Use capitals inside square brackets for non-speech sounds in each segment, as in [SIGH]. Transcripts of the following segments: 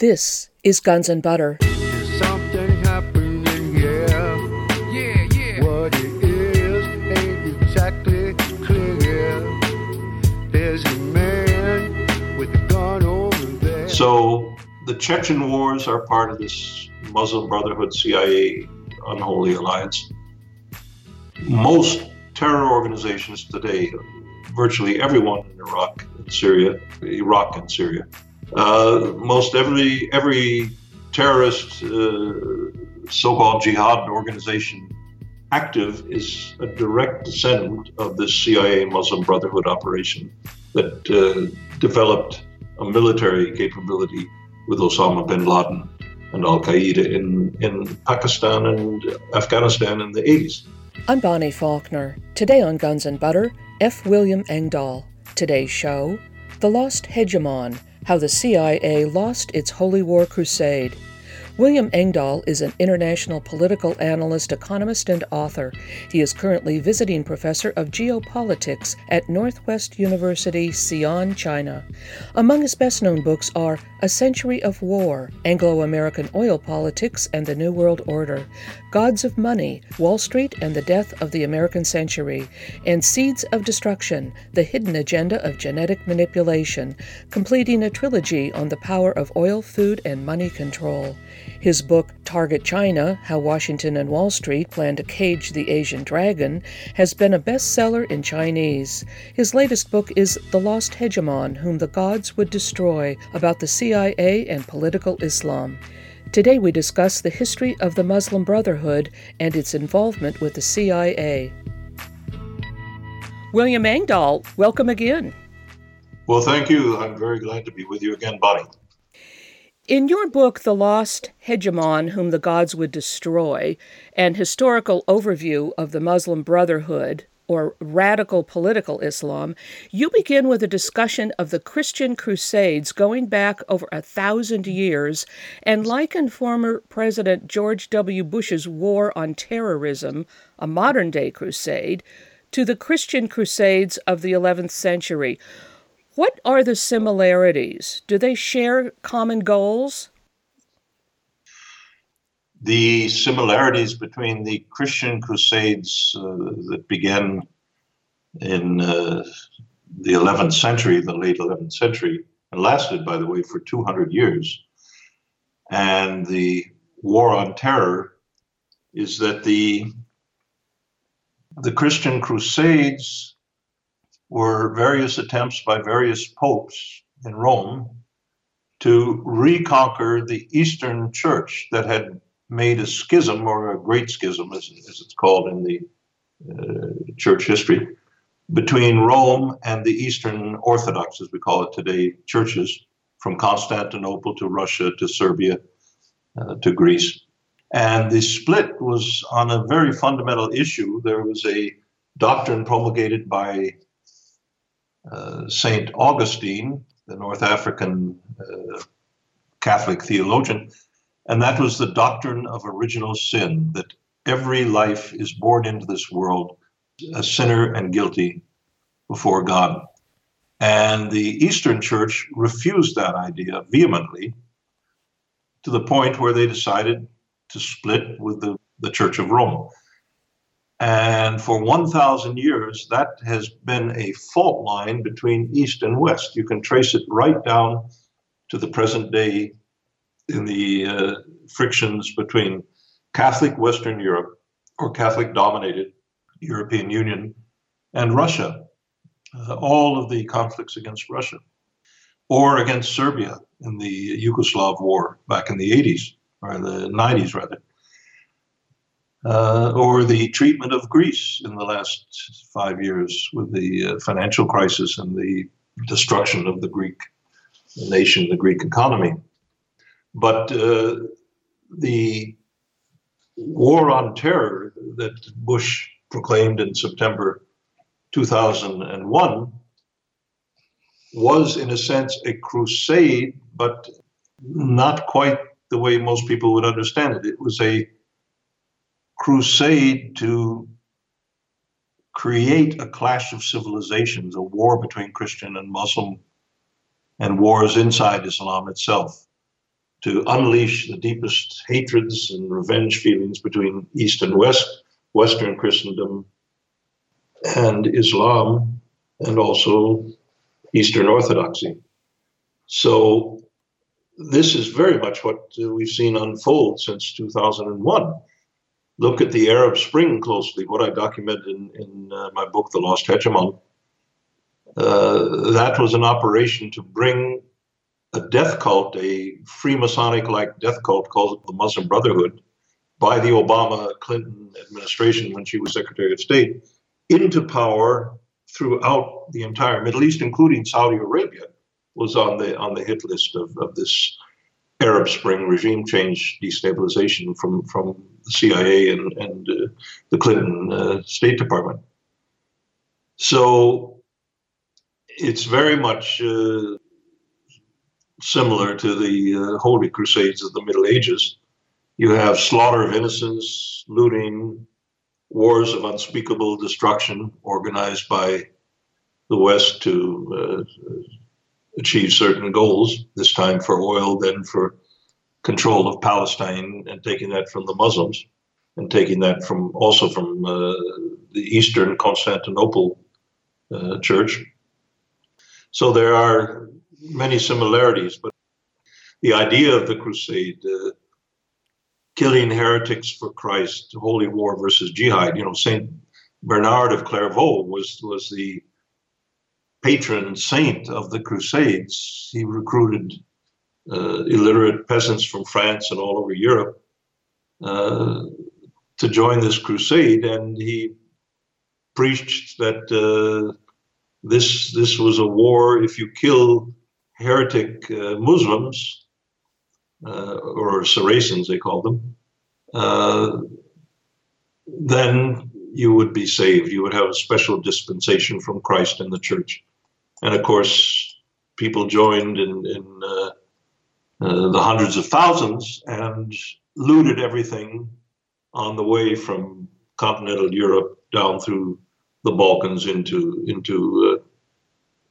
This is Guns and Butter. Something happening here. Yeah, yeah. What it is ain't exactly clear. There's a man with a gun over there. So the Chechen wars are part of this Muslim Brotherhood CIA unholy alliance. Most terror organizations today, virtually everyone in Iraq and Syria, Iraq and Syria, uh, most every every terrorist uh, so-called jihad organization active is a direct descendant of this CIA Muslim Brotherhood operation that uh, developed a military capability with Osama bin Laden and Al Qaeda in, in Pakistan and Afghanistan in the 80s. I'm Bonnie Faulkner. Today on Guns and Butter, F. William Engdahl. Today's show The Lost Hegemon How the CIA Lost Its Holy War Crusade. William Engdahl is an international political analyst, economist, and author. He is currently visiting professor of geopolitics at Northwest University, Xi'an, China. Among his best known books are A Century of War, Anglo American Oil Politics and the New World Order, Gods of Money, Wall Street and the Death of the American Century, and Seeds of Destruction, The Hidden Agenda of Genetic Manipulation, completing a trilogy on the power of oil, food, and money control. His book, Target China How Washington and Wall Street Plan to Cage the Asian Dragon, has been a bestseller in Chinese. His latest book is The Lost Hegemon Whom the Gods Would Destroy about the CIA and political Islam. Today we discuss the history of the Muslim Brotherhood and its involvement with the CIA. William Engdahl, welcome again. Well, thank you. I'm very glad to be with you again, Bonnie. In your book, The Lost Hegemon Whom the Gods Would Destroy, an historical overview of the Muslim Brotherhood, or radical political Islam, you begin with a discussion of the Christian Crusades going back over a thousand years and liken former President George W. Bush's War on Terrorism, a modern day crusade, to the Christian Crusades of the 11th century. What are the similarities? Do they share common goals? The similarities between the Christian crusades uh, that began in uh, the 11th century, the late 11th century, and lasted, by the way, for 200 years, and the war on terror is that the the Christian crusades were various attempts by various popes in Rome to reconquer the Eastern Church that had made a schism, or a great schism, as, as it's called in the uh, church history, between Rome and the Eastern Orthodox, as we call it today, churches, from Constantinople to Russia to Serbia uh, to Greece. And the split was on a very fundamental issue. There was a doctrine promulgated by uh, Saint Augustine, the North African uh, Catholic theologian, and that was the doctrine of original sin that every life is born into this world a sinner and guilty before God. And the Eastern Church refused that idea vehemently to the point where they decided to split with the, the Church of Rome. And for 1,000 years, that has been a fault line between East and West. You can trace it right down to the present day in the uh, frictions between Catholic Western Europe or Catholic dominated European Union and Russia. Uh, all of the conflicts against Russia or against Serbia in the Yugoslav war back in the 80s or the 90s, rather uh, or the treatment of Greece in the last five years with the uh, financial crisis and the destruction of the Greek nation, the Greek economy. But uh, the war on terror that Bush proclaimed in September 2001 was, in a sense, a crusade, but not quite the way most people would understand it. It was a crusade to create a clash of civilizations, a war between Christian and Muslim, and wars inside Islam itself. to unleash the deepest hatreds and revenge feelings between East and West, Western Christendom and Islam, and also Eastern Orthodoxy. So, this is very much what uh, we've seen unfold since 2001. Look at the Arab Spring closely, what I documented in, in uh, my book, The Lost Hegemon. Uh, that was an operation to bring a death cult, a Freemasonic like death cult called the Muslim Brotherhood, by the Obama Clinton administration when she was Secretary of State, into power throughout the entire Middle East, including Saudi Arabia, was on the on the hit list of, of this Arab Spring regime change destabilization from from the CIA and, and uh, the Clinton uh, State Department. So it's very much uh, similar to the uh, Holy Crusades of the Middle Ages. You have slaughter of innocents, looting, wars of unspeakable destruction organized by the West to uh, achieve certain goals, this time for oil, then for control of Palestine and taking that from the Muslims and taking that from also from uh, the Eastern Constantinople uh, Church. So there are many similarities, but the idea of the crusade, uh, killing heretics for Christ, holy war versus jihad, you know, Saint Bernard of Clairvaux was was the patron saint of the crusades. He recruited uh, illiterate peasants from France and all over Europe uh, to join this crusade, and he preached that uh, this this was a war. If you kill heretic uh, Muslims, uh, or Saracens, they called them, uh, then you would be saved. You would have a special dispensation from Christ in the church. And of course, people joined in, in uh, uh, the hundreds of thousands and looted everything on the way from continental Europe down through the Balkans into into uh,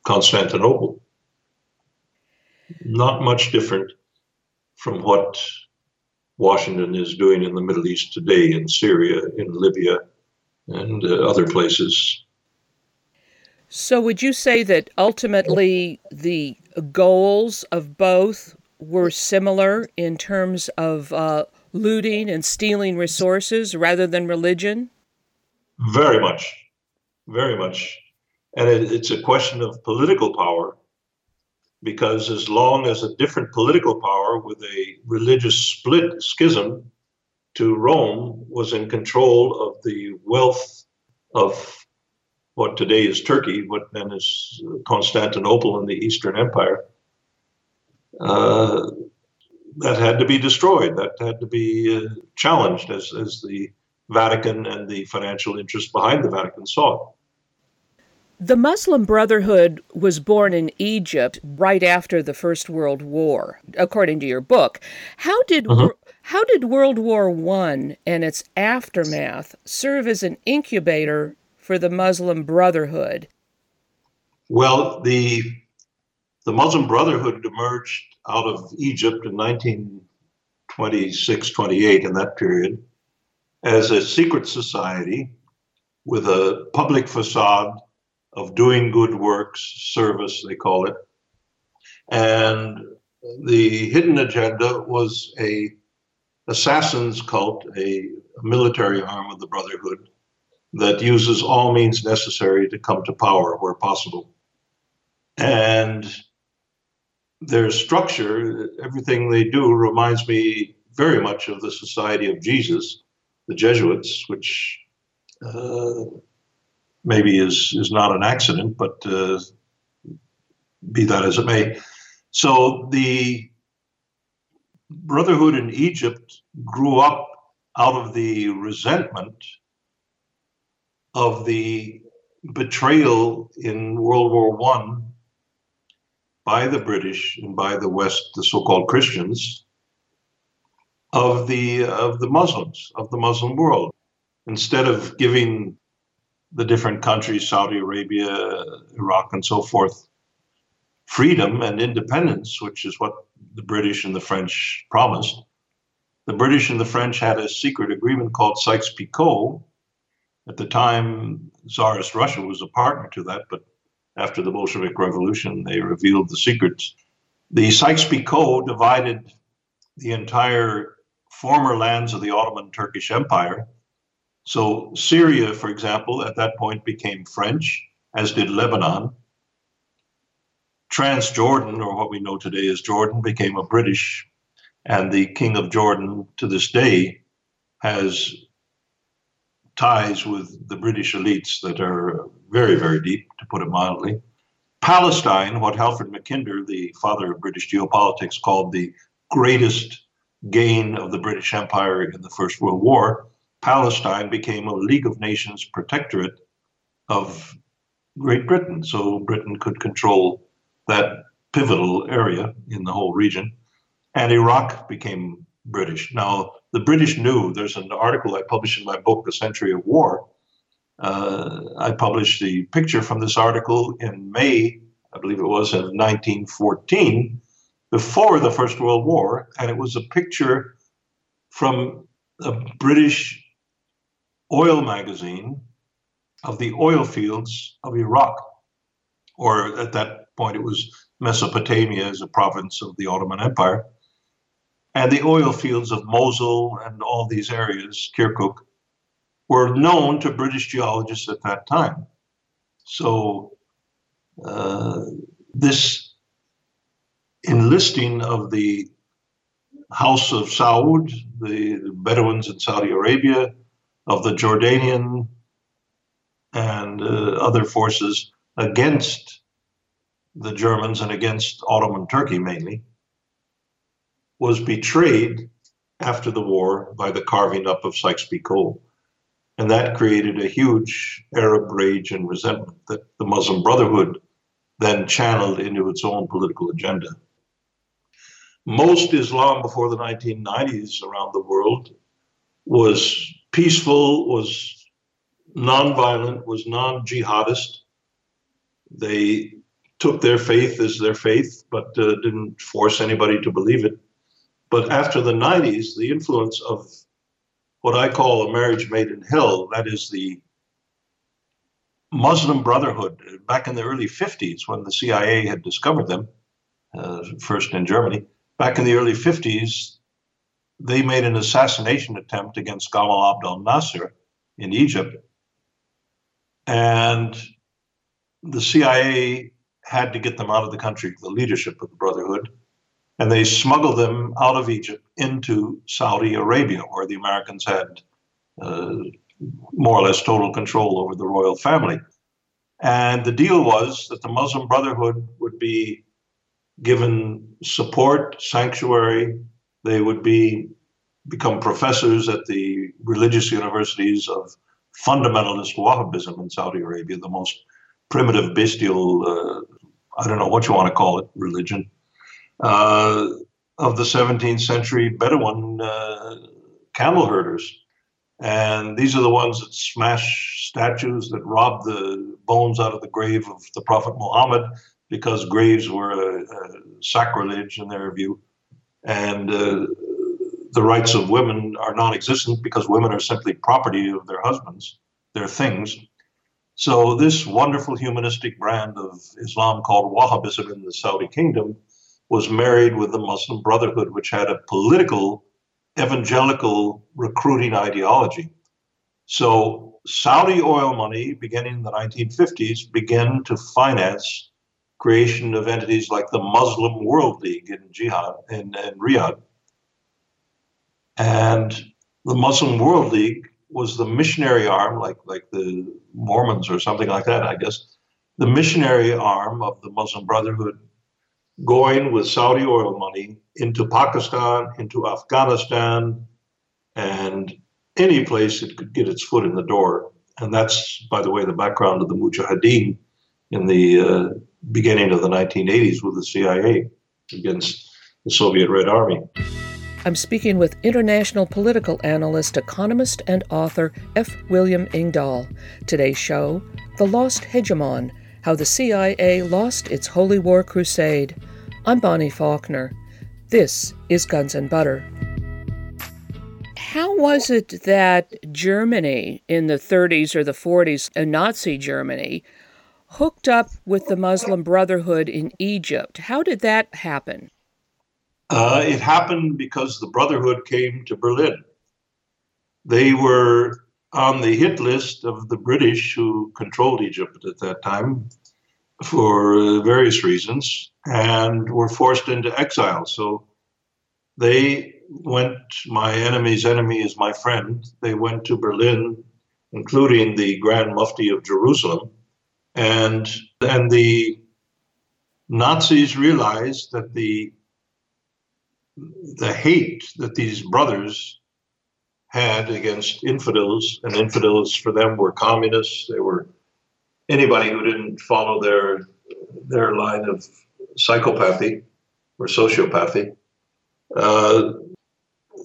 Constantinople not much different from what Washington is doing in the Middle East today, in Syria, in Libya, and uh, other places. So, would you say that ultimately the goals of both were similar in terms of uh, looting and stealing resources rather than religion? Very much. Very much. And it, it's a question of political power because as long as a different political power with a religious split schism to Rome was in control of the wealth of what today is Turkey, what then is Constantinople and the Eastern Empire, uh, that had to be destroyed. That had to be uh, challenged as, as the Vatican and the financial interests behind the Vatican saw it. The Muslim Brotherhood was born in Egypt right after the First World War, according to your book. How did uh-huh. how did World War One and its aftermath serve as an incubator for the Muslim Brotherhood? Well, the the Muslim Brotherhood emerged out of Egypt in 1926, 28, in that period, as a secret society with a public facade of doing good works, service, they call it. And the hidden agenda was a assassin's cult, a, a military arm of the Brotherhood that uses all means necessary to come to power where possible. And their structure, everything they do, reminds me very much of the Society of Jesus, the Jesuits, which uh, maybe is is not an accident, but uh, be that as it may. So the Brotherhood in Egypt grew up out of the resentment of the betrayal in World War One by the British and by the West, the so-called Christians, of the of the Muslims of the Muslim world. Instead of giving the different countries, Saudi Arabia, Iraq, and so forth, freedom and independence, which is what the British and the French promised. The British and the French had a secret agreement called Sykes-Picot. At the time, Tsarist Russia was a partner to that, but after the Bolshevik Revolution, they revealed the secrets. The Sykes-Picot divided the entire former lands of the Ottoman Turkish Empire. So Syria, for example, at that point became French, as did Lebanon. Transjordan, or what we know today as Jordan, became a British, and the King of Jordan to this day has ties with the British elites that are very, very deep, to put it mildly. Palestine, what Halford Mackinder, the father of British geopolitics, called the greatest gain of the British Empire in the First World War, Palestine became a League of Nations protectorate of Great Britain. So Britain could control that pivotal area in the whole region. And Iraq became British. Now, the British knew there's an article I published in my book, The Century of War. Uh, I published the picture from this article in May, I believe it was, of 1914, before the First World War. And it was a picture from a British oil magazine of the oil fields of Iraq, or at that point it was Mesopotamia as a province of the Ottoman Empire. And the oil fields of Mosul and all these areas, Kirkuk, were known to British geologists at that time. So uh, this enlisting of the House of Saud, the Bedouins in Saudi Arabia, of the Jordanian and uh, other forces against the Germans and against Ottoman Turkey mainly, was betrayed after the war by the carving up of Sykes-Picot. And that created a huge Arab rage and resentment that the Muslim Brotherhood then channeled into its own political agenda. Most Islam before the 1990s around the world was peaceful, was nonviolent, was non jihadist. They took their faith as their faith, but uh, didn't force anybody to believe it. But after the 90s, the influence of what I call a marriage made in hell, that is the Muslim Brotherhood, back in the early 50s when the CIA had discovered them, uh, first in Germany, back in the early 50s, they made an assassination attempt against Gamal Abdel Nasser in Egypt. And the CIA had to get them out of the country, the leadership of the Brotherhood, and they smuggled them out of Egypt into Saudi Arabia, where the Americans had uh, more or less total control over the royal family. And the deal was that the Muslim Brotherhood would be given support, sanctuary, they would be become professors at the religious universities of fundamentalist Wahhabism in Saudi Arabia, the most primitive, bestial, uh, I don't know what you want to call it, religion, uh, of the 17th century Bedouin uh, camel herders. And these are the ones that smash statues, that rob the bones out of the grave of the Prophet Muhammad because graves were a, a sacrilege in their view. And uh, the rights of women are non existent because women are simply property of their husbands, their things. So, this wonderful humanistic brand of Islam called Wahhabism in the Saudi kingdom was married with the Muslim Brotherhood, which had a political, evangelical recruiting ideology. So, Saudi oil money, beginning in the 1950s, began to finance creation of entities like the Muslim World League in Jihad in, in Riyadh and the Muslim World League was the missionary arm, like like the Mormons or something like that, I guess. The missionary arm of the Muslim Brotherhood going with Saudi oil money into Pakistan, into Afghanistan, and any place it could get its foot in the door. And that's, by the way, the background of the Mujahideen in the uh, beginning of the 1980s with the CIA against the Soviet Red Army. I'm speaking with international political analyst, economist, and author F. William Engdahl. Today's show The Lost Hegemon How the CIA Lost Its Holy War Crusade. I'm Bonnie Faulkner. This is Guns and Butter. How was it that Germany in the 30s or the 40s, a Nazi Germany, hooked up with the Muslim Brotherhood in Egypt? How did that happen? Uh, it happened because the Brotherhood came to Berlin. They were on the hit list of the British who controlled Egypt at that time for uh, various reasons and were forced into exile. So they went, my enemy's enemy is my friend. They went to Berlin, including the Grand Mufti of Jerusalem. And, and the Nazis realized that the, the hate that these brothers had against infidels, and infidels for them were communists. They were anybody who didn't follow their their line of psychopathy or sociopathy. Uh,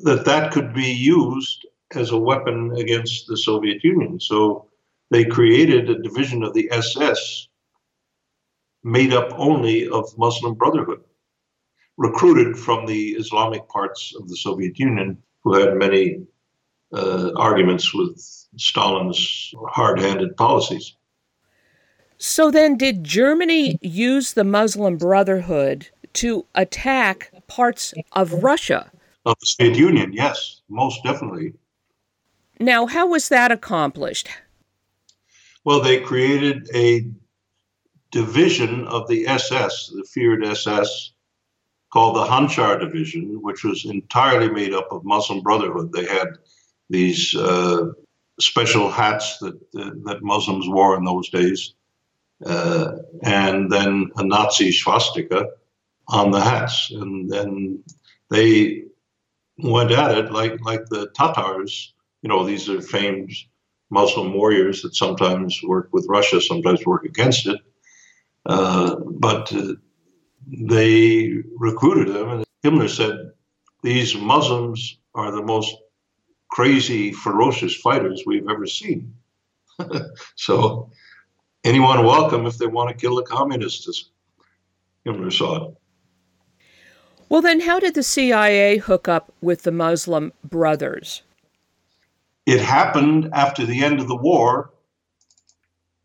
that that could be used as a weapon against the Soviet Union. So they created a division of the SS made up only of Muslim Brotherhood, recruited from the Islamic parts of the Soviet Union, who had many uh, arguments with Stalin's hard handed policies. So then, did Germany use the Muslim Brotherhood to attack parts of Russia? Of the Soviet Union, yes, most definitely. Now, how was that accomplished? Well, they created a division of the SS, the feared SS, called the Handschar Division, which was entirely made up of Muslim Brotherhood. They had these uh, special hats that uh, that Muslims wore in those days, uh, and then a Nazi swastika on the hats, and then they went at it like like the Tatars. You know, these are famed Muslim warriors that sometimes work with Russia, sometimes work against it. Uh, but uh, they recruited them, and Himmler said, "These Muslims are the most crazy, ferocious fighters we've ever seen. [LAUGHS] so anyone welcome if they want to kill the communists, as Himmler saw it. Well, then, how did the CIA hook up with the Muslim Brothers? It happened after the end of the war.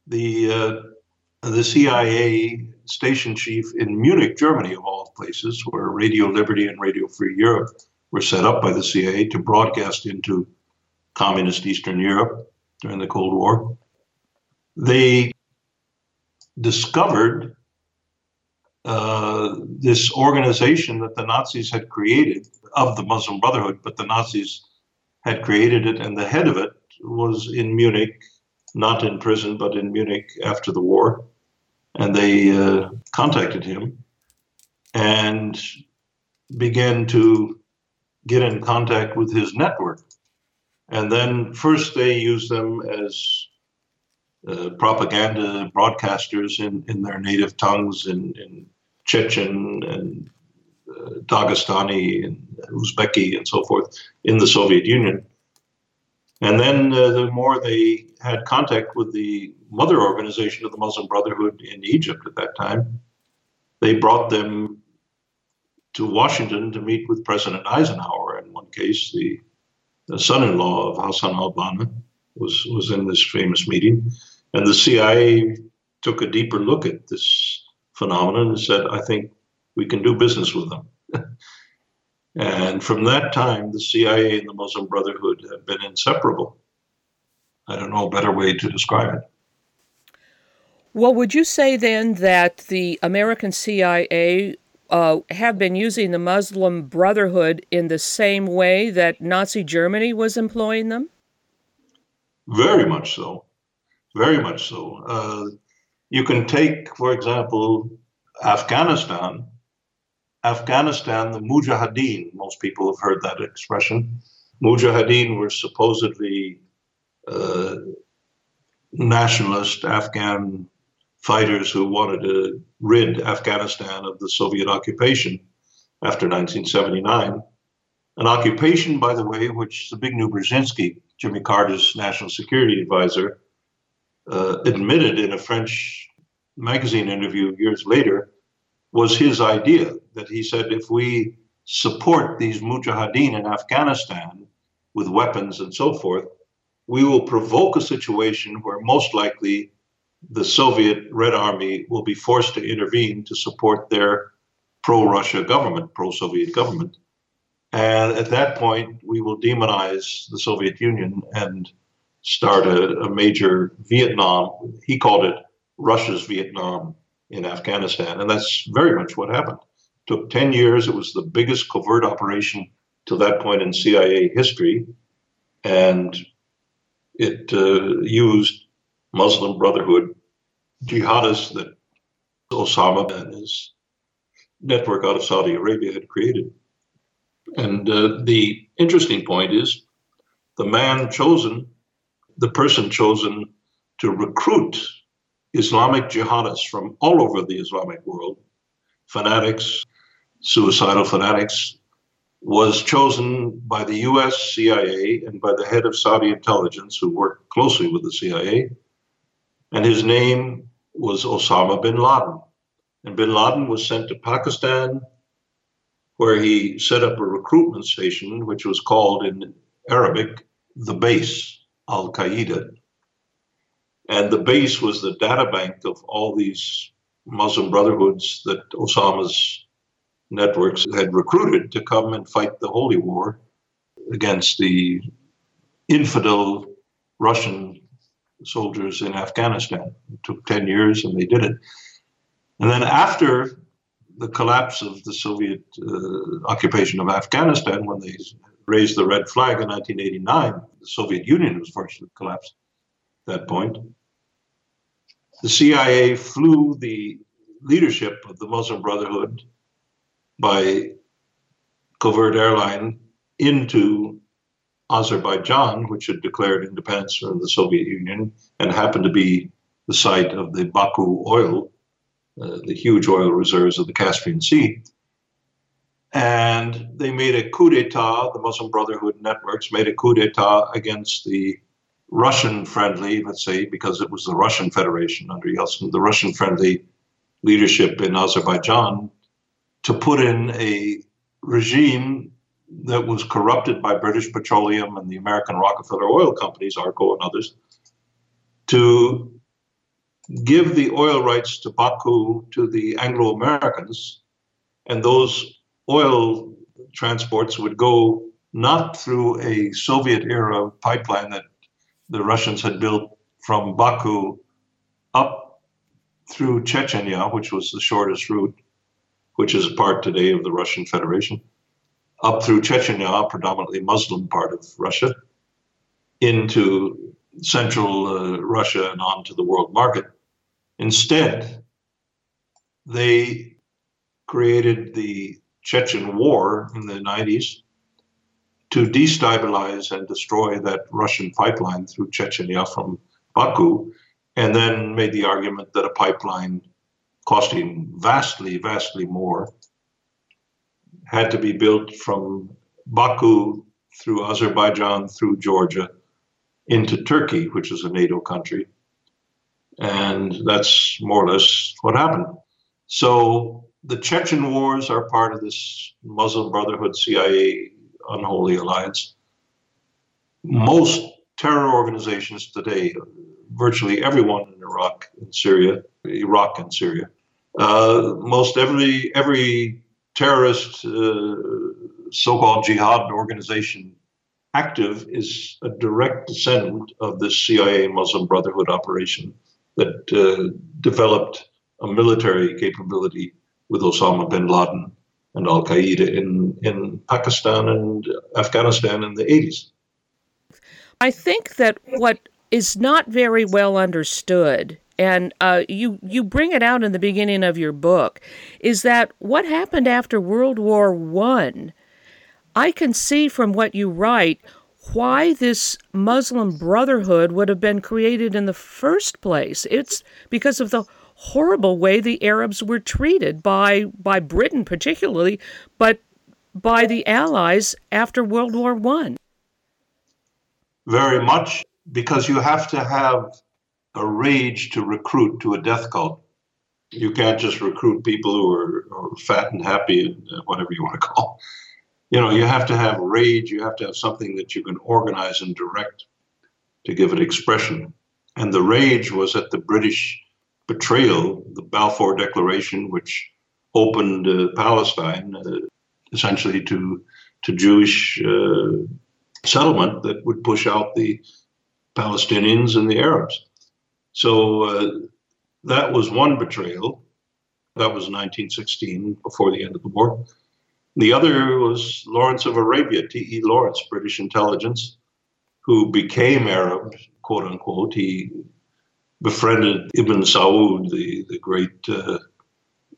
The uh, the CIA station chief in Munich, Germany, of all places, where Radio Liberty and Radio Free Europe were set up by the CIA to broadcast into communist Eastern Europe during the Cold War. They discovered uh, this organization that the Nazis had created of the Muslim Brotherhood, but the Nazis had created it, and the head of it was in Munich, not in prison, but in Munich after the war. And they uh, contacted him and began to get in contact with his network. And then first they used them as uh, propaganda broadcasters in, in their native tongues in, in Chechen and uh, Dagestani and Uzbeki and so forth in the Soviet Union. And then uh, the more they had contact with the mother organization of the Muslim Brotherhood in Egypt at that time, they brought them to Washington to meet with President Eisenhower. In one case, the, the son-in-law of Hassan al-Banna was was in this famous meeting, and the CIA took a deeper look at this phenomenon and said, "I think we can do business with them." [LAUGHS] and from that time, the CIA and the Muslim Brotherhood have been inseparable. I don't know a better way to describe it. Well, would you say then that the American CIA uh, have been using the Muslim Brotherhood in the same way that Nazi Germany was employing them? Very much so. Very much so. Uh, you can take, for example, Afghanistan. Afghanistan, the Mujahideen, most people have heard that expression. Mujahideen were supposedly uh, nationalist Afghan fighters who wanted to rid Afghanistan of the Soviet occupation after 1979. An occupation, by the way, which the Zbigniew Brzezinski, Jimmy Carter's national security advisor, uh, admitted in a French magazine interview years later was his idea that he said if we support these mujahideen in Afghanistan with weapons and so forth, we will provoke a situation where most likely the Soviet Red Army will be forced to intervene to support their pro Russia government, pro Soviet government. And at that point, we will demonize the Soviet Union and start a, a major Vietnam. He called it Russia's Vietnam in Afghanistan. And that's very much what happened. It took 10 years. It was the biggest covert operation to that point in CIA history. And it uh, used Muslim Brotherhood jihadists that Osama and his network out of Saudi Arabia had created. And uh, the interesting point is the man chosen, the person chosen to recruit Islamic jihadists from all over the Islamic world, fanatics, suicidal fanatics, was chosen by the US CIA and by the head of Saudi intelligence, who worked closely with the CIA. And his name was Osama bin Laden. And bin Laden was sent to Pakistan, where he set up a recruitment station, which was called in Arabic the base, Al Qaeda. And the base was the data bank of all these Muslim brotherhoods that Osama's networks had recruited to come and fight the Holy War against the infidel Russian soldiers in Afghanistan. It took 10 years and they did it. And then after the collapse of the Soviet uh, occupation of Afghanistan, when they raised the red flag in 1989, the Soviet Union was virtually collapsed at that point the CIA flew the leadership of the Muslim Brotherhood by covert airline into Azerbaijan, which had declared independence from the Soviet Union and happened to be the site of the Baku oil, uh, the huge oil reserves of the Caspian Sea. And they made a coup d'etat, the Muslim Brotherhood networks made a coup d'etat against the Russian friendly, let's say, because it was the Russian Federation under Yeltsin, the Russian friendly leadership in Azerbaijan to put in a regime that was corrupted by British Petroleum and the American Rockefeller oil companies, Arco and others, to give the oil rights to Baku to the Anglo Americans, and those oil transports would go not through a Soviet era pipeline that the Russians had built from Baku up through Chechnya, which was the shortest route, which is a part today of the Russian Federation, up through Chechnya, predominantly Muslim part of Russia, into central uh, Russia and on to the world market. Instead, they created the Chechen War in the 90s to destabilize and destroy that Russian pipeline through Chechnya from Baku, and then made the argument that a pipeline costing vastly, vastly more had to be built from Baku through Azerbaijan, through Georgia, into Turkey, which is a NATO country. And that's more or less what happened. So the Chechen wars are part of this Muslim Brotherhood CIA unholy alliance. Most terror organizations today, virtually everyone in Iraq and Syria, Iraq and Syria, uh, most every every terrorist uh, so-called jihad organization active is a direct descendant of the CIA Muslim Brotherhood operation that uh, developed a military capability with Osama bin Laden and Al Qaeda in, in Pakistan and Afghanistan in the 80s. I think that what is not very well understood, and uh, you you bring it out in the beginning of your book, is that what happened after World War. I, I can see from what you write why this Muslim Brotherhood would have been created in the first place. It's because of the horrible way the Arabs were treated by by Britain particularly, but by the Allies after World War One. Very much because you have to have a rage to recruit to a death cult. You can't just recruit people who are, are fat and happy and uh, whatever you want to call. You know, you have to have rage. You have to have something that you can organize and direct to give it expression. And the rage was at the British betrayal, the Balfour Declaration, which opened uh, Palestine uh, essentially to to Jewish uh, settlement that would push out the Palestinians and the Arabs. So uh, that was one betrayal. That was 1916, before the end of the war. The other was Lawrence of Arabia, T.E. Lawrence, British intelligence, who became Arab, quote unquote. He befriended Ibn Saud, the, the great uh,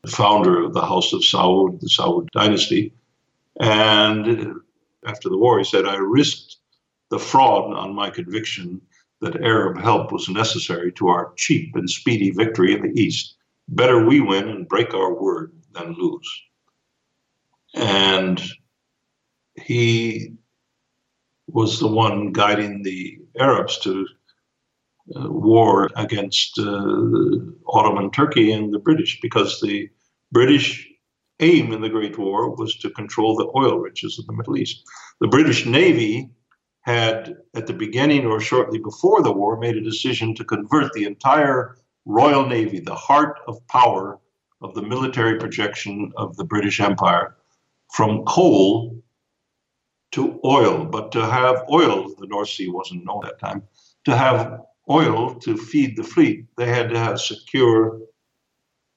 founder of the House of Saud, the Saud dynasty. And after the war, he said, I risked the fraud on my conviction that Arab help was necessary to our cheap and speedy victory in the East. Better we win and break our word than lose. And he was the one guiding the Arabs to uh, war against uh, Ottoman Turkey and the British because the British aim in the Great War was to control the oil riches of the Middle East. The British Navy had, at the beginning or shortly before the war, made a decision to convert the entire Royal Navy, the heart of power of the military projection of the British Empire, from coal to oil. But to have oil, the North Sea wasn't known at that time, to have oil to feed the fleet, they had to have secure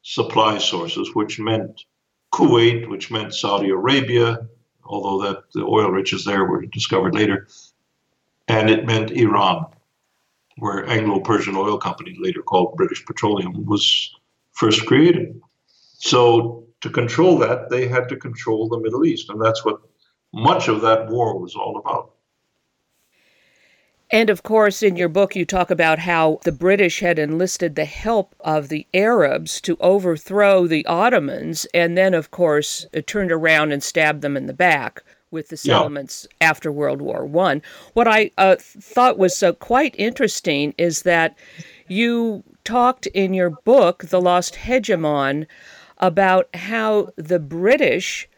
supply sources, which meant Kuwait, which meant Saudi Arabia, although that the oil riches there were discovered later, and it meant Iran, where Anglo-Persian Oil Company, later called British Petroleum, was first created. So to control that, they had to control the Middle East, and that's what much of that war was all about. And of course, in your book, you talk about how the British had enlisted the help of the Arabs to overthrow the Ottomans, and then, of course, turned around and stabbed them in the back with the settlements yeah. after World War One. What I uh, thought was uh, quite interesting is that you talked in your book, The Lost Hegemon, about how the British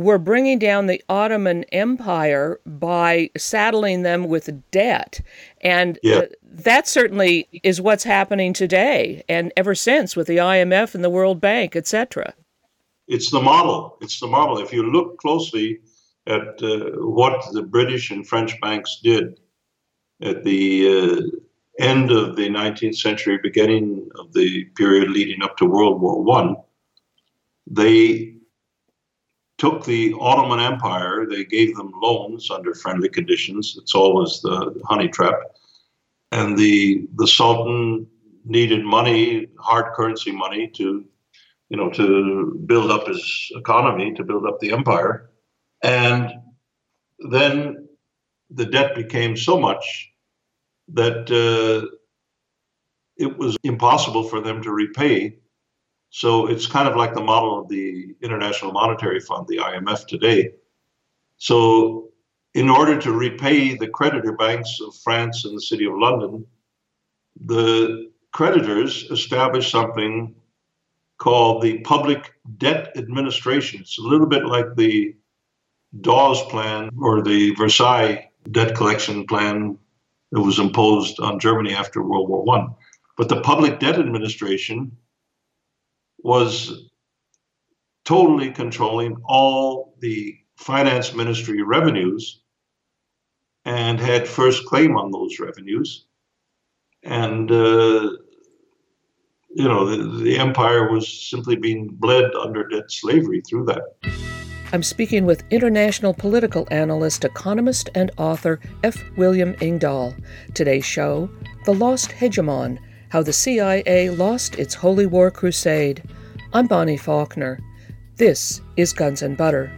were bringing down the Ottoman Empire by saddling them with debt. And yeah. uh, that certainly is what's happening today and ever since with the IMF and the World Bank, etc. It's the model. It's the model. If you look closely at uh, what the British and French banks did at the uh, end of the 19th century, beginning of the period leading up to World War One, they took the Ottoman Empire, they gave them loans under friendly conditions. It's always the honey trap. And the the Sultan needed money, hard currency money to, you know, to build up his economy, to build up the empire. And then the debt became so much that uh, it was impossible for them to repay so it's kind of like the model of the International Monetary Fund, the IMF today. So, in order to repay the creditor banks of France and the City of London, the creditors established something called the Public Debt Administration. It's a little bit like the Dawes Plan or the Versailles debt collection plan that was imposed on Germany after World War One. But the Public Debt Administration was totally controlling all the finance ministry revenues and had first claim on those revenues. And, uh, you know, the, the empire was simply being bled under debt slavery through that. I'm speaking with international political analyst, economist, and author F. William Engdahl. Today's show The Lost Hegemon how the CIA Lost Its Holy War Crusade. I'm Bonnie Faulkner. This is Guns and Butter.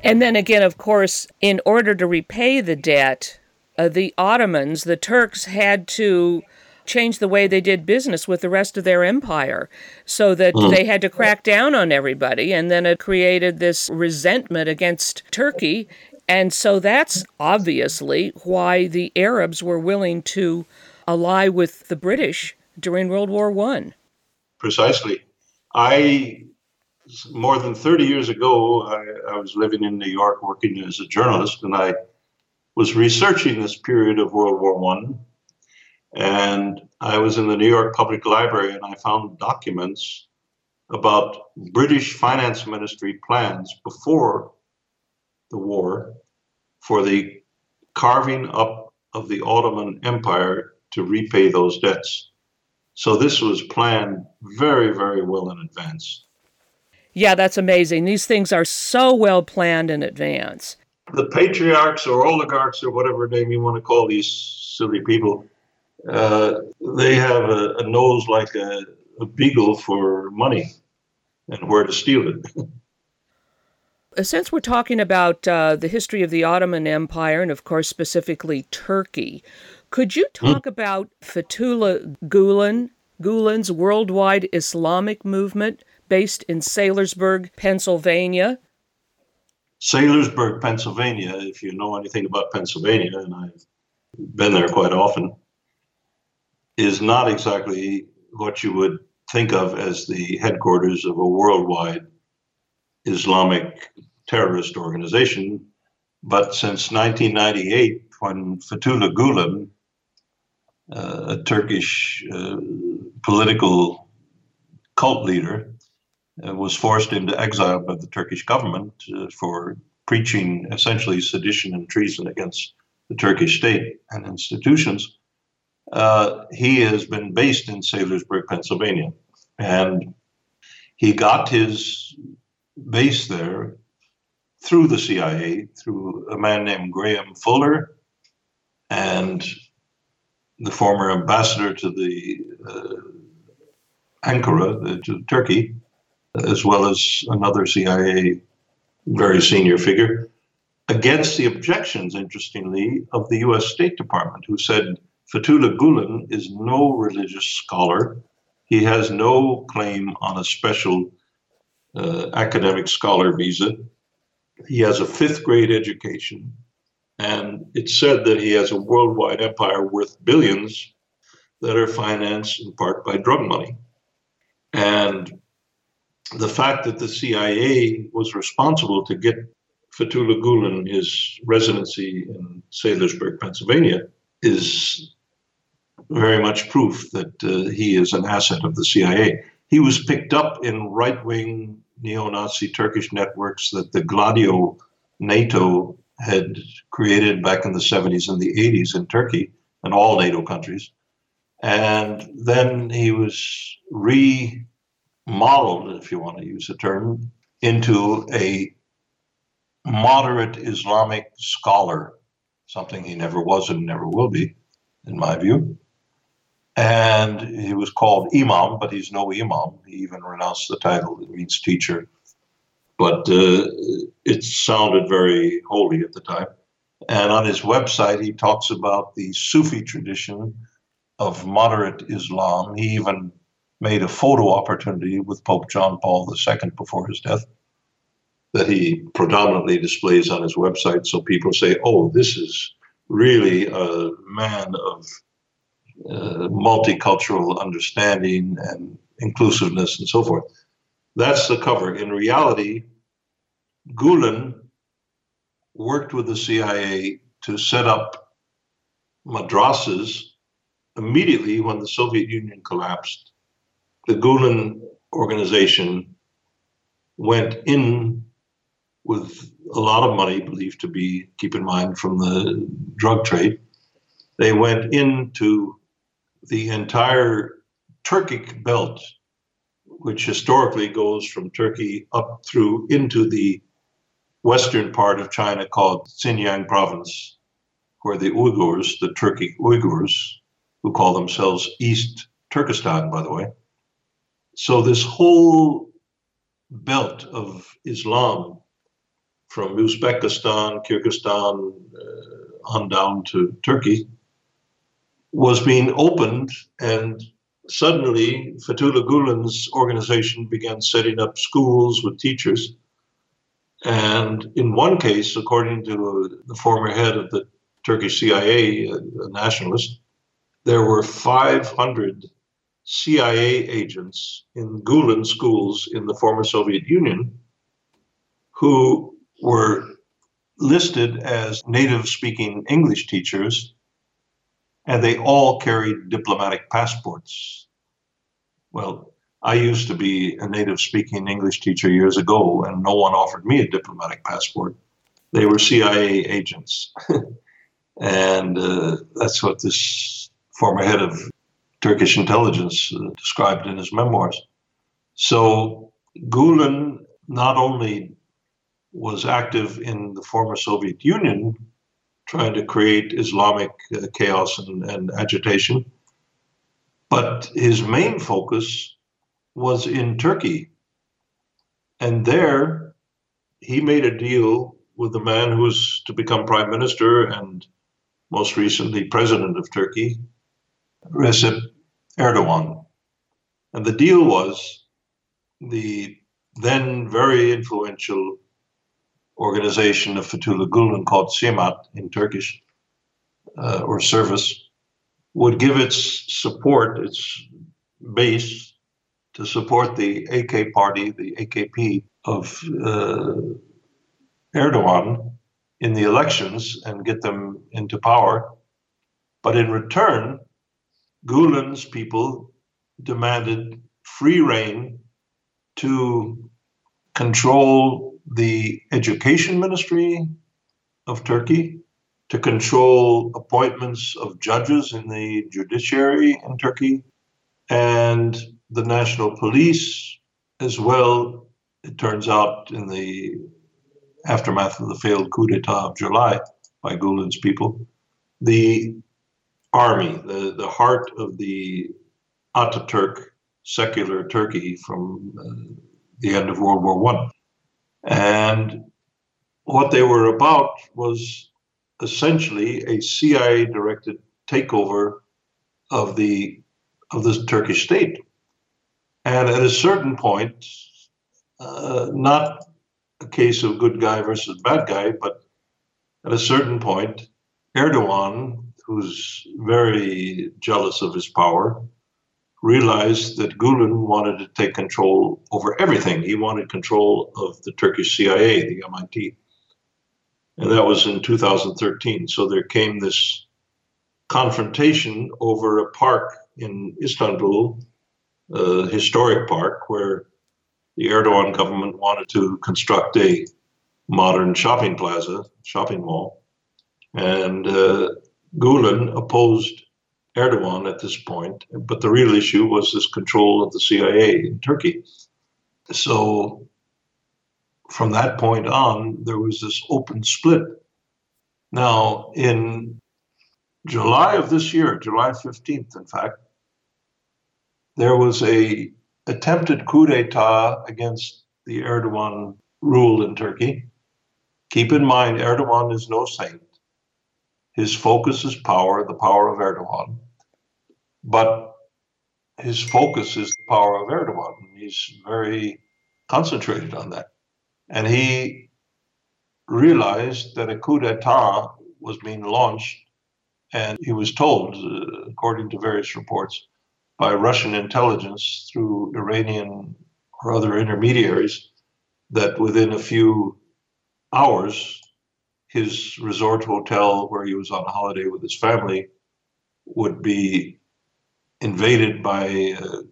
And then again, of course, in order to repay the debt, uh, the Ottomans, the Turks, had to change the way they did business with the rest of their empire so that mm. they had to crack down on everybody. And then it created this resentment against Turkey. And so that's obviously why the Arabs were willing to ally with the British during World War One. precisely. I more than 30 years ago, I, I, was living in New York working as a journalist, and I was researching this period of World War One. And I was in the New York Public Library, and I found documents about British Finance Ministry plans before the war for the carving up of the Ottoman Empire to repay those debts. So this was planned very, very well in advance. Yeah, that's amazing. These things are so well planned in advance. The patriarchs or oligarchs or whatever name you want to call these silly people, uh, they have a, a nose like a, a beagle for money and where to steal it. [LAUGHS] Uh, since we're talking about uh, the history of the Ottoman Empire and, of course, specifically Turkey, could you hmm? talk about Fethullah Gulen, Gulen's worldwide Islamic movement based in Saylorsburg, Pennsylvania. Saylorsburg, Pennsylvania, if you know anything about Pennsylvania, and I've been there quite often, is not exactly what you would think of as the headquarters of a worldwide Islamic terrorist organization. But since 1998, when Fethullah Gulen, a Turkish uh, political cult leader, uh, was forced into exile by the Turkish government uh, for preaching essentially sedition and treason against the Turkish state and institutions. Uh, he has been based in Saylorsburg, Pennsylvania, and he got his base there through the CIA, through a man named Graham Fuller, and the former ambassador to the uh, Ankara, to Turkey, as well as another CIA very senior figure, against the objections, interestingly, of the US State Department, who said Fethullah Gulen is no religious scholar. He has no claim on a special uh, academic scholar visa. He has a fifth grade education. And it's said that he has a worldwide empire worth billions that are financed in part by drug money. And the fact that the CIA was responsible to get Fethullah Gulen his residency in Saylorsburg, Pennsylvania, is very much proof that uh, he is an asset of the CIA. He was picked up in right wing neo Nazi Turkish networks that the Gladio NATO had created back in the 70s and the 80s in Turkey and all NATO countries. And then he was remodeled, if you want to use the term, into a moderate Islamic scholar, something he never was and never will be, in my view. And he was called Imam, but he's no Imam. He even renounced the title, it means teacher. But uh, it sounded very holy at the time. And on his website, he talks about the Sufi tradition of moderate Islam. He even made a photo opportunity with Pope John Paul II before his death that he predominantly displays on his website. So people say, oh, this is really a man of uh, multicultural understanding and inclusiveness and so forth. That's the cover. In reality, Gulen worked with the CIA to set up madrasas immediately when the Soviet Union collapsed the Gulen organization went in with a lot of money, believed to be, keep in mind, from the drug trade. They went into the entire Turkic belt, which historically goes from Turkey up through into the western part of China called Xinjiang province, where the Uyghurs, the Turkic Uyghurs, who call themselves East Turkestan, by the way, so this whole belt of Islam, from Uzbekistan, Kyrgyzstan, uh, on down to Turkey, was being opened, and suddenly Fethullah Gulen's organization began setting up schools with teachers. And in one case, according to the former head of the Turkish CIA, a nationalist, there were 500 CIA agents in Gulen schools in the former Soviet Union who were listed as native speaking English teachers, and they all carried diplomatic passports. Well, I used to be a native speaking English teacher years ago, and no one offered me a diplomatic passport. They were CIA agents. [LAUGHS] and uh, that's what this former head of Turkish intelligence uh, described in his memoirs. So Gulen not only was active in the former Soviet Union, trying to create Islamic uh, chaos and, and agitation. But his main focus was in Turkey. And there, he made a deal with the man who was to become prime minister and most recently president of Turkey, Recep Erdogan. And the deal was the then very influential organization of Fethullah Gulen called Hizmet in Turkish uh, or service would give its support, its base, to support the AK party, the AKP of uh, Erdogan in the elections and get them into power. But in return, Gulen's people demanded free reign to control the education ministry of Turkey, to control appointments of judges in the judiciary in Turkey, and the national police as well. It turns out in the aftermath of the failed coup d'etat of July by Gulen's people, the army, the, the heart of the Ataturk secular Turkey from uh, the end of World War One. And what they were about was essentially a CIA directed takeover of the of the Turkish state. And at a certain point, uh, not a case of good guy versus bad guy, but at a certain point, Erdogan, who's very jealous of his power, realized that Gulen wanted to take control over everything. He wanted control of the Turkish CIA, the MIT. And that was in 2013. So there came this confrontation over a park in Istanbul, a historic park, where the Erdogan government wanted to construct a modern shopping plaza, shopping mall. And uh, Gulen opposed Erdogan at this point, but the real issue was this control of the CIA in Turkey. So from that point on, there was this open split. Now, in July of this year, July 15th, in fact, there was a attempted coup d'etat against the Erdogan rule in Turkey. Keep in mind, Erdogan is no saint. His focus is power, the power of Erdogan. But his focus is the power of Erdogan. He's very concentrated on that. And he realized that a coup d'etat was being launched. And he was told, uh, according to various reports, by Russian intelligence through Iranian or other intermediaries, that within a few hours, his resort hotel where he was on holiday with his family would be invaded by uh,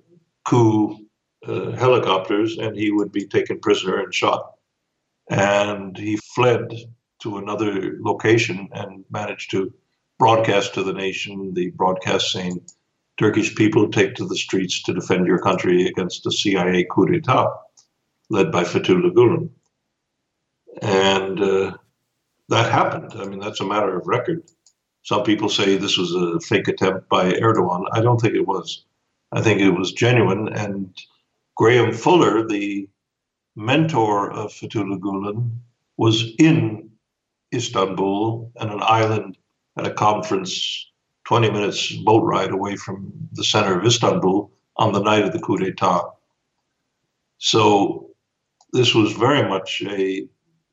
coup uh, helicopters and he would be taken prisoner and shot. And he fled to another location and managed to broadcast to the nation the broadcast saying, Turkish people take to the streets to defend your country against a CIA coup d'etat led by Fethullah Gulen. And uh, that happened. I mean, that's a matter of record. Some people say this was a fake attempt by Erdogan. I don't think it was. I think it was genuine. And Graham Fuller, the mentor of Fethullah Gulen, was in Istanbul on an island at a conference 20 minutes boat ride away from the center of Istanbul on the night of the coup d'etat. So this was very much a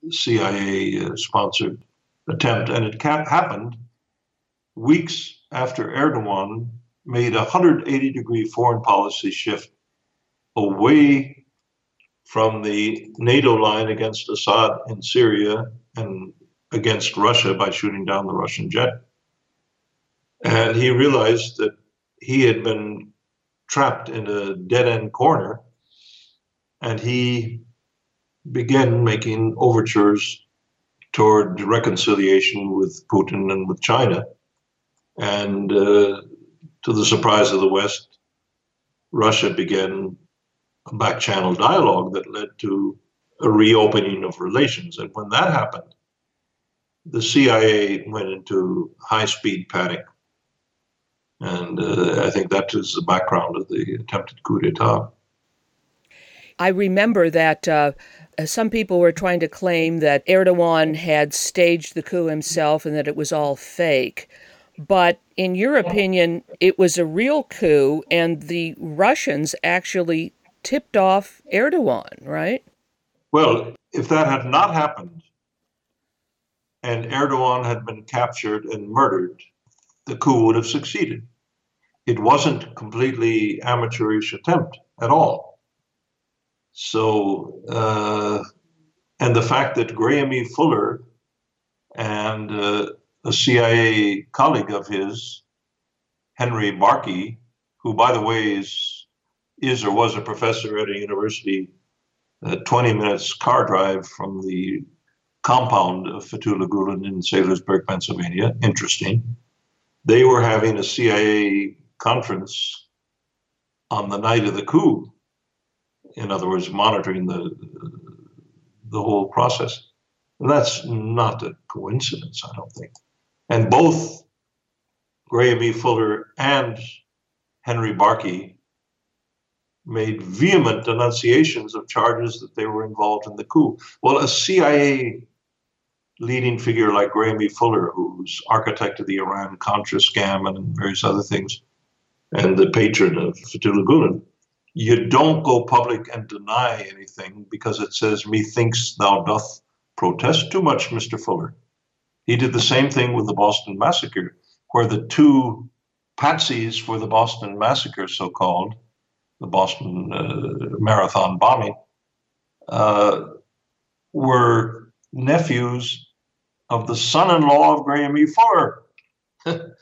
CIA uh, sponsored attempt, and it happened weeks after Erdogan made a 180 degree foreign policy shift away from the NATO line against Assad in Syria and against Russia by shooting down the Russian jet. And he realized that he had been trapped in a dead end corner and he began making overtures toward reconciliation with Putin and with China. And uh, to the surprise of the West, Russia began a back channel dialogue that led to a reopening of relations. And when that happened, the CIA went into high speed panic. And uh, I think that is the background of the attempted coup d'etat. I remember that uh, some people were trying to claim that Erdogan had staged the coup himself and that it was all fake. But in your opinion, it was a real coup, and the Russians actually tipped off Erdogan, right? Well, if that had not happened and Erdogan had been captured and murdered, the coup would have succeeded. It wasn't completely amateurish attempt at all. So, uh, and the fact that Graham E. Fuller and uh, a CIA colleague of his, Henry Barkey, who, by the way, is is or was a professor at a university, uh, 20 minutes car drive from the compound of Fethullah Gulen in Saylorsburg, Pennsylvania. Interesting. They were having a CIA conference on the night of the coup. In other words, monitoring the the whole process. And that's not a coincidence, I don't think. And both Graham E. Fuller and Henry Barkey made vehement denunciations of charges that they were involved in the coup. Well, a CIA leading figure like Graham E. Fuller, who's architect of the Iran Contra scam and various other things, and the patron of Fethullah Gulen, you don't go public and deny anything because it says, Methinks thou doth protest too much, Mr. Fuller. He did the same thing with the Boston Massacre, where the two patsies for the Boston Massacre, so called, the Boston uh, Marathon bombing, uh, were nephews of the son-in-law of Graham E. Fuller, [LAUGHS]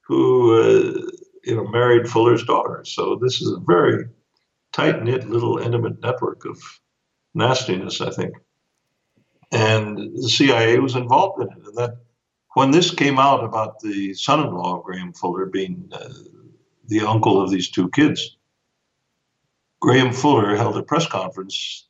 who uh, you know married Fuller's daughter. So this is a very tight-knit, little intimate network of nastiness, I think and the CIA was involved in it. And that when this came out about the son-in-law of Graham Fuller being uh, the uncle of these two kids, Graham Fuller held a press conference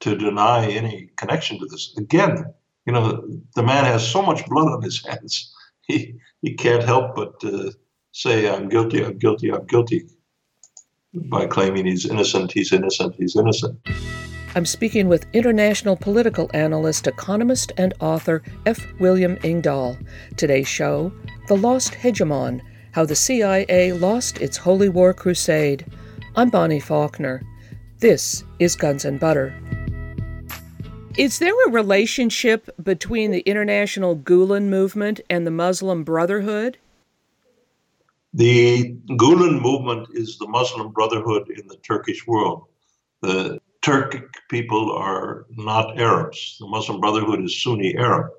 to deny any connection to this. Again, you know, the man has so much blood on his [LAUGHS] hands, he he can't help but uh, say, "I'm guilty, I'm guilty, I'm guilty," by claiming he's innocent, he's innocent, he's innocent. I'm speaking with international political analyst, economist, and author F. William Engdahl. Today's show The Lost Hegemon How the CIA Lost Its Holy War Crusade. I'm Bonnie Faulkner. This is Guns and Butter. Is there a relationship between the international Gulen movement and the Muslim Brotherhood? The Gulen movement is the Muslim Brotherhood in the Turkish world. The Turkic people are not Arabs. The Muslim Brotherhood is Sunni Arab.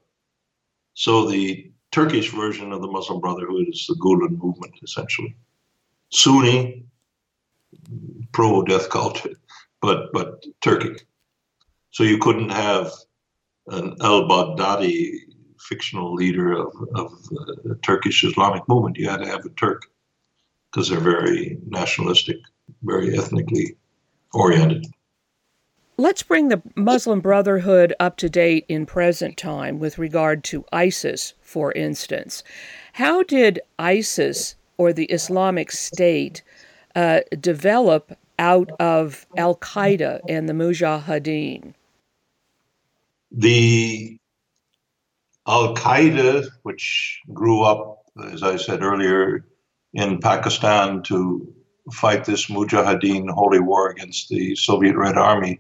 So the Turkish version of the Muslim Brotherhood is the Gulen movement, essentially. Sunni, pro death cult, but but Turkic. So you couldn't have an al Baghdadi fictional leader of, of the Turkish Islamic movement. You had to have a Turk because they're very nationalistic, very ethnically oriented. Let's bring the Muslim Brotherhood up to date in present time with regard to ISIS, for instance. How did ISIS or the Islamic State uh, develop out of Al Qaeda and the Mujahideen? The Al Qaeda, which grew up, as I said earlier, in Pakistan to fight this Mujahideen holy war against the Soviet Red Army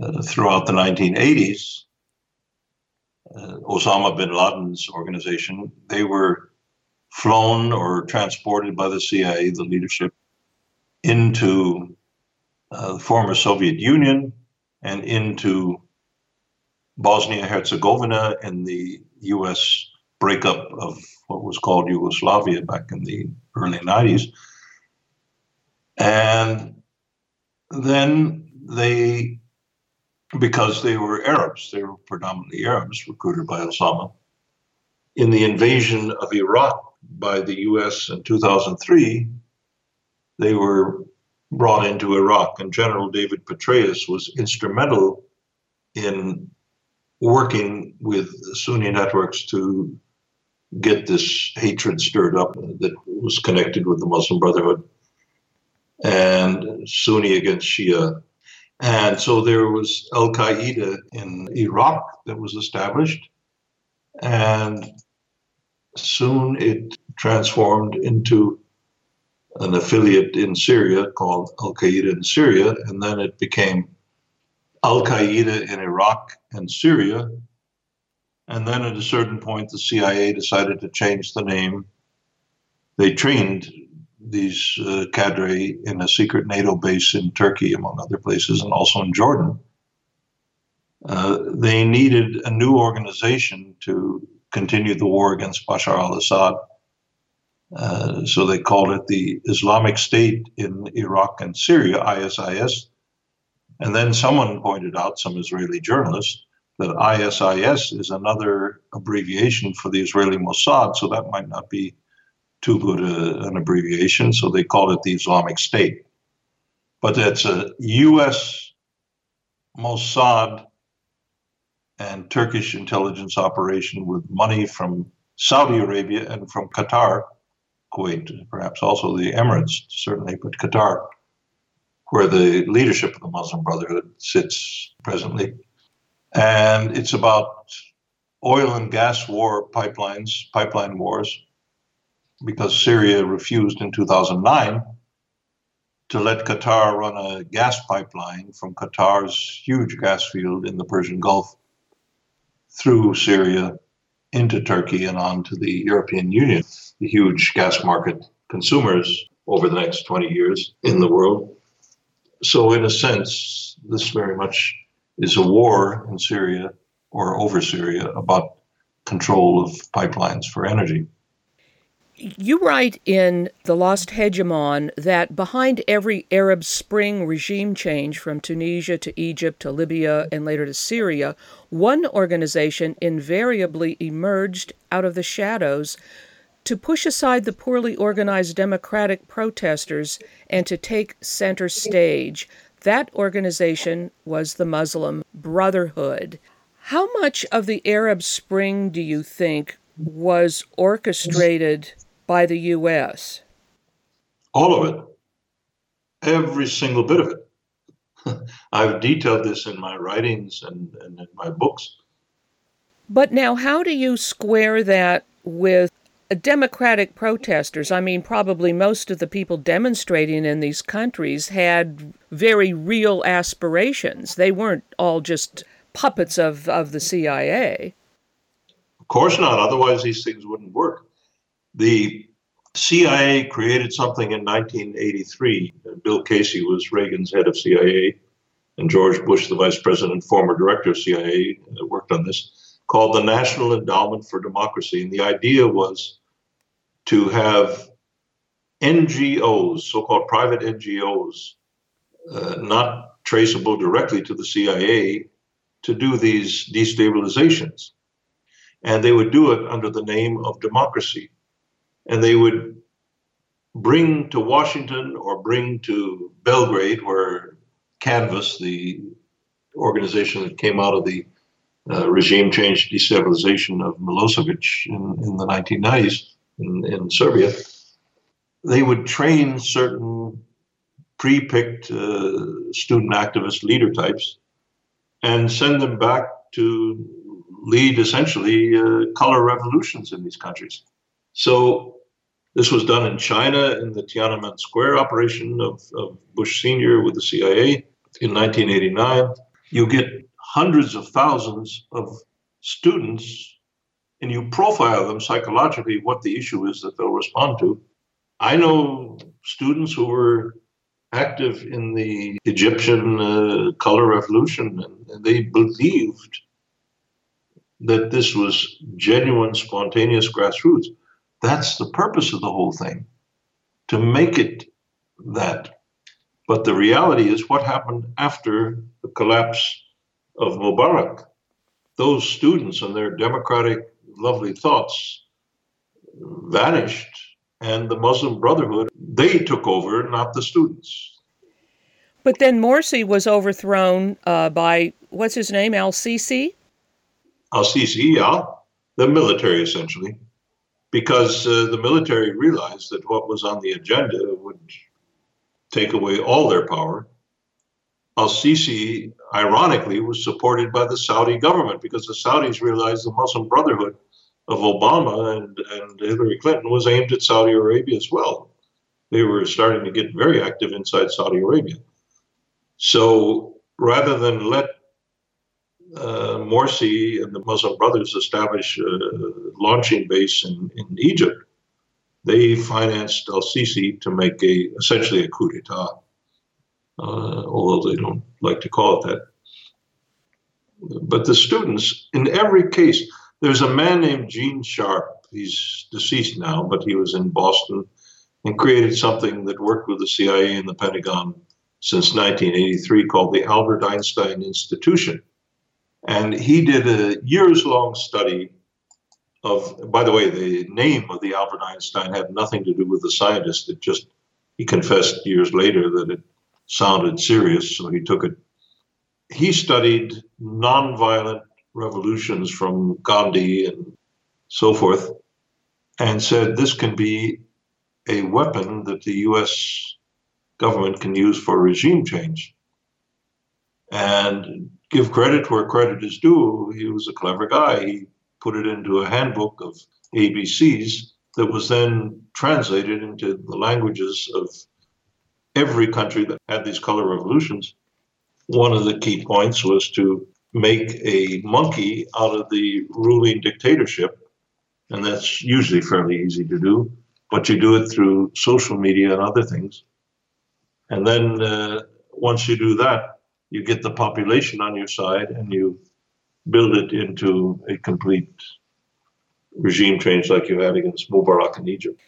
uh, throughout the 1980s, uh, Osama bin Laden's organization, they were flown or transported by the CIA, the leadership, into uh, the former Soviet Union and into Bosnia Herzegovina in the U.S. breakup of what was called Yugoslavia back in the early 90s. And then they, because they were Arabs, they were predominantly Arabs recruited by Osama. In the invasion of Iraq by the US in 2003, they were brought into Iraq, and General David Petraeus was instrumental in working with Sunni networks to get this hatred stirred up that was connected with the Muslim Brotherhood and Sunni against Shia. And so there was Al Qaeda in Iraq that was established, and soon it transformed into an affiliate in Syria called Al Qaeda in Syria, and then it became Al Qaeda in Iraq and Syria. And then at a certain point, the CIA decided to change the name. They trained these uh, cadre in a secret NATO base in Turkey, among other places, and also in Jordan. Uh, they needed a new organization to continue the war against Bashar al Assad. Uh, so they called it the Islamic State in Iraq and Syria, ISIS. And then someone pointed out, some Israeli journalist, that ISIS is another abbreviation for the Israeli Mossad, so that might not be too good a, an abbreviation. So they called it the Islamic State. But it's a U.S. Mossad and Turkish intelligence operation with money from Saudi Arabia and from Qatar, Kuwait, perhaps also the Emirates, certainly, but Qatar, where the leadership of the Muslim Brotherhood sits presently. And it's about oil and gas war pipelines, pipeline wars, because Syria refused in 2009 to let Qatar run a gas pipeline from Qatar's huge gas field in the Persian Gulf through Syria into Turkey and on to the European Union, the huge gas market consumers over the next 20 years in the world. So, in a sense, this very much is a war in Syria or over Syria about control of pipelines for energy. You write in The Lost Hegemon that behind every Arab Spring regime change from Tunisia to Egypt to Libya and later to Syria, one organization invariably emerged out of the shadows to push aside the poorly organized democratic protesters and to take center stage. That organization was the Muslim Brotherhood. How much of the Arab Spring do you think was orchestrated by the U.S.? All of it. Every single bit of it. [LAUGHS] I've detailed this in my writings and, and in my books. But now, how do you square that with democratic protesters? I mean, probably most of the people demonstrating in these countries had very real aspirations. They weren't all just puppets of, of the CIA. Of course not. Otherwise, these things wouldn't work. The CIA created something in 1983. Bill Casey was Reagan's head of CIA, and George Bush, the vice president, former director of CIA, uh, worked on this, called the National Endowment for Democracy. And the idea was to have NGOs, so called private NGOs, uh, not traceable directly to the CIA, to do these destabilizations. And they would do it under the name of democracy and they would bring to Washington or bring to Belgrade, where Canvas, the organization that came out of the uh, regime change destabilization of Milosevic in, in the 1990s in, in Serbia, they would train certain pre picked uh, student activist leader types and send them back to lead essentially uh, color revolutions in these countries. So this was done in China in the Tiananmen Square operation of, of Bush Sr. with the CIA in 1989. You get hundreds of thousands of students and you profile them psychologically, what the issue is that they'll respond to. I know students who were active in the Egyptian uh, color revolution, and they believed that this was genuine, spontaneous grassroots. That's the purpose of the whole thing, to make it that. But the reality is what happened after the collapse of Mubarak. Those students and their democratic, lovely thoughts vanished, and the Muslim Brotherhood, they took over, not the students. But then Morsi was overthrown uh, by, what's his name, Al Sisi? Al Sisi, yeah, the military essentially, because uh, the military realized that what was on the agenda would take away all their power. Al Sisi, ironically, was supported by the Saudi government because the Saudis realized the Muslim Brotherhood of Obama and, and Hillary Clinton was aimed at Saudi Arabia as well. They were starting to get very active inside Saudi Arabia. So rather than let uh, Morsi and the Muslim Brothers establish a launching base in, in Egypt, they financed Al Sisi to make a essentially a coup d'état, uh, although they don't like to call it that. But the students, in every case, there's a man named Gene Sharp. He's deceased now, but he was in Boston and created something that worked with the CIA and the Pentagon since 1983 called the Albert Einstein Institution and he did a years long study of, by the way, the name of the Albert Einstein had nothing to do with the scientist. It just, he confessed years later that it sounded serious, so he took it. He studied nonviolent revolutions from Gandhi and so forth, and said this can be a weapon that the US government can use for regime change. And give credit where credit is due. He was a clever guy. He put it into a handbook of ABCs that was then translated into the languages of every country that had these color revolutions. One of the key points was to make a monkey out of the ruling dictatorship. And that's usually fairly easy to do, but you do it through social media and other things. And then uh, once you do that, you get the population on your side and you build it into a complete regime change like you had against Mubarak in Egypt.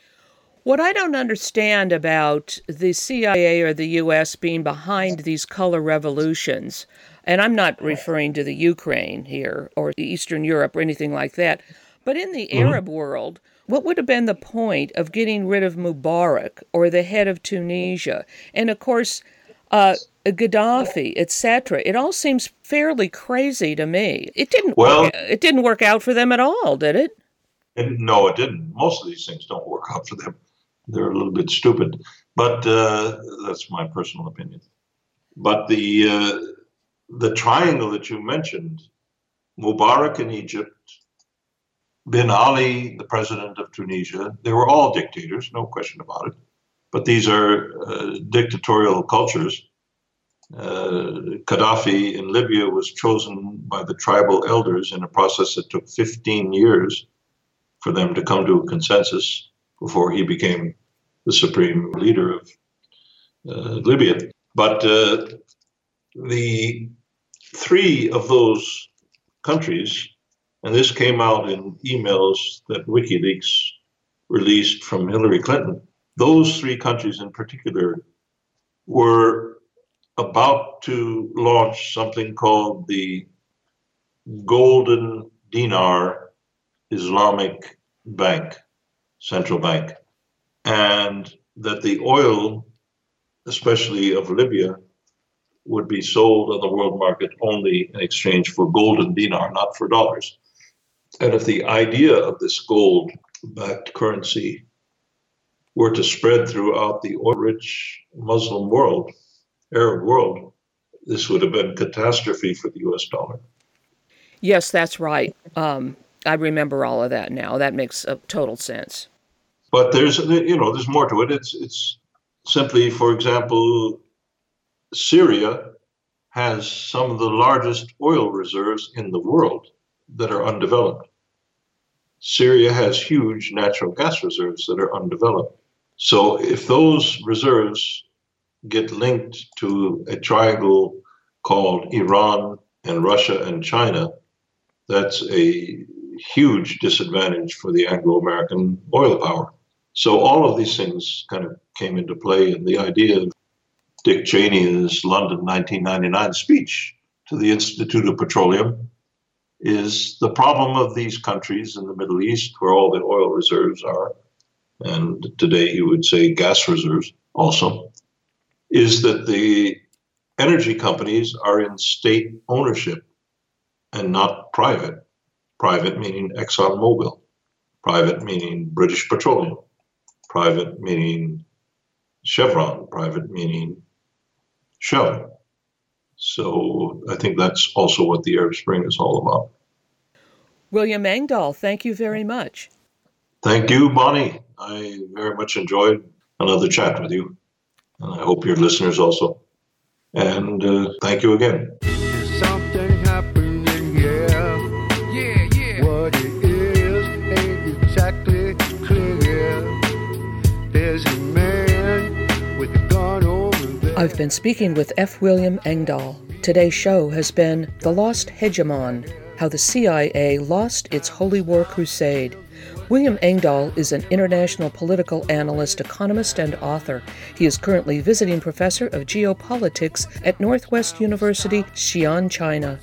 What I don't understand about the CIA or the US being behind these color revolutions, and I'm not referring to the Ukraine here or Eastern Europe or anything like that, but in the mm-hmm. Arab world, what would have been the point of getting rid of Mubarak or the head of Tunisia? And of course, uh, Gaddafi, etc. It all seems fairly crazy to me. It didn't. Well, work, it didn't work out for them at all, did it? And no, it didn't. Most of these things don't work out for them. They're a little bit stupid, but uh, that's my personal opinion. But the uh, the triangle that you mentioned, Mubarak in Egypt, Ben Ali, the president of Tunisia, they were all dictators, no question about it. But these are uh, dictatorial cultures uh, Gaddafi in Libya was chosen by the tribal elders in a process that took 15 years for them to come to a consensus before he became the supreme leader of uh, Libya. But uh, the three of those countries, and this came out in emails that WikiLeaks released from Hillary Clinton, those three countries in particular were about to launch something called the Golden Dinar Islamic Bank, central bank, and that the oil, especially of Libya, would be sold on the world market only in exchange for golden dinar, not for dollars. And if the idea of this gold backed currency were to spread throughout the rich Muslim world, Arab world, this would have been catastrophe for the U.S. dollar. Yes, that's right. Um, I remember all of that now. That makes a total sense. But there's, you know, there's more to it. It's, it's simply, for example, Syria has some of the largest oil reserves in the world that are undeveloped. Syria has huge natural gas reserves that are undeveloped. So if those reserves get linked to a triangle called Iran and Russia and China, that's a huge disadvantage for the Anglo American oil power. So all of these things kind of came into play, and the idea of Dick Cheney's London 1999 speech to the Institute of Petroleum is the problem of these countries in the Middle East where all the oil reserves are, and today he would say gas reserves also, is that the energy companies are in state ownership and not private. Private meaning ExxonMobil, private meaning British Petroleum, private meaning Chevron, private meaning Shell. So I think that's also what the Arab Spring is all about. William Engdahl, thank you very much. Thank you, Bonnie. I very much enjoyed another chat with you. And I hope your listeners also. And uh, thank you again. There's something happening here. Yeah, yeah. What it is exactly clear. There's a man with a gun. I've been speaking with F. William Engdahl. Today's show has been The Lost Hegemon How the CIA Lost Its Holy War Crusade. William Engdahl is an international political analyst, economist, and author. He is currently visiting professor of geopolitics at Northwest University, Xi'an, China.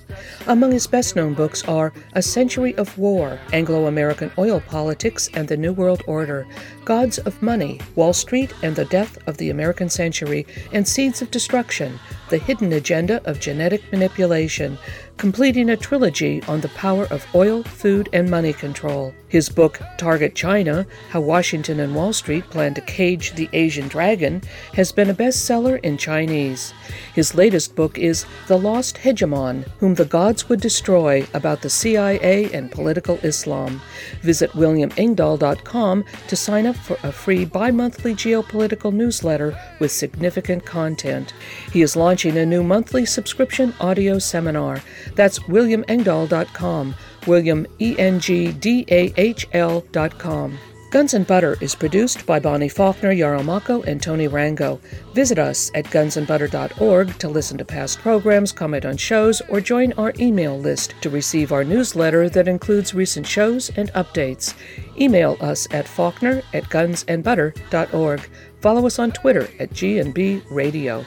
Among his best known books are A Century of War, Anglo American Oil Politics and the New World Order, Gods of Money, Wall Street and the Death of the American Century, and Seeds of Destruction, The Hidden Agenda of Genetic Manipulation, completing a trilogy on the power of oil, food, and money control. His book, Target China How Washington and Wall Street Plan to Cage the Asian Dragon, has been a bestseller in Chinese. His latest book is The Lost Hegemon Whom the Gods Would Destroy About the CIA and Political Islam. Visit williamengdahl.com to sign up for a free bi monthly geopolitical newsletter with significant content. He is launching a new monthly subscription audio seminar. That's williamengdahl.com, William E N G D A H L.com. Guns and Butter is produced by Bonnie Faulkner, Yarrow Mahko, and Tony Rango. Visit us at gunsandbutter.org to listen to past programs, comment on shows, or join our email list to receive our newsletter that includes recent shows and updates. Email us at faulkner at gunsandbutter.org. Follow us on Twitter at G&B Radio.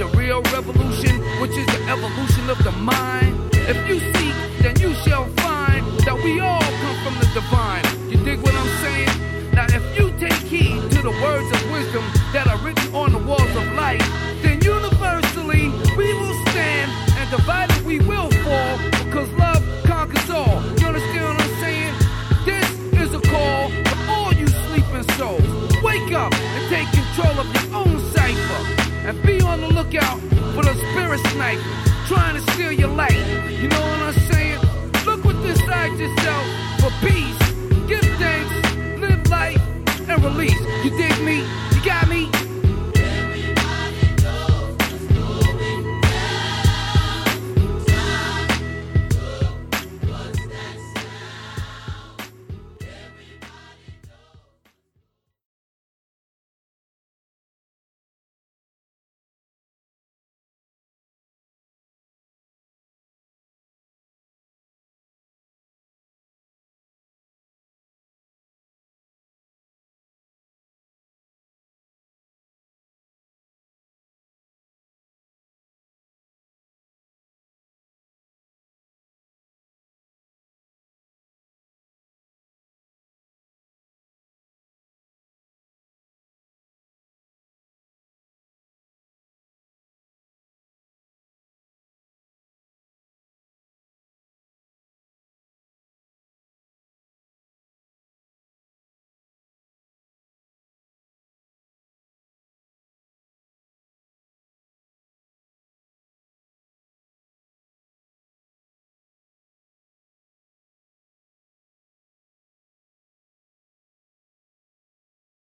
The real revolution, which is the evolution of the mind? If you seek,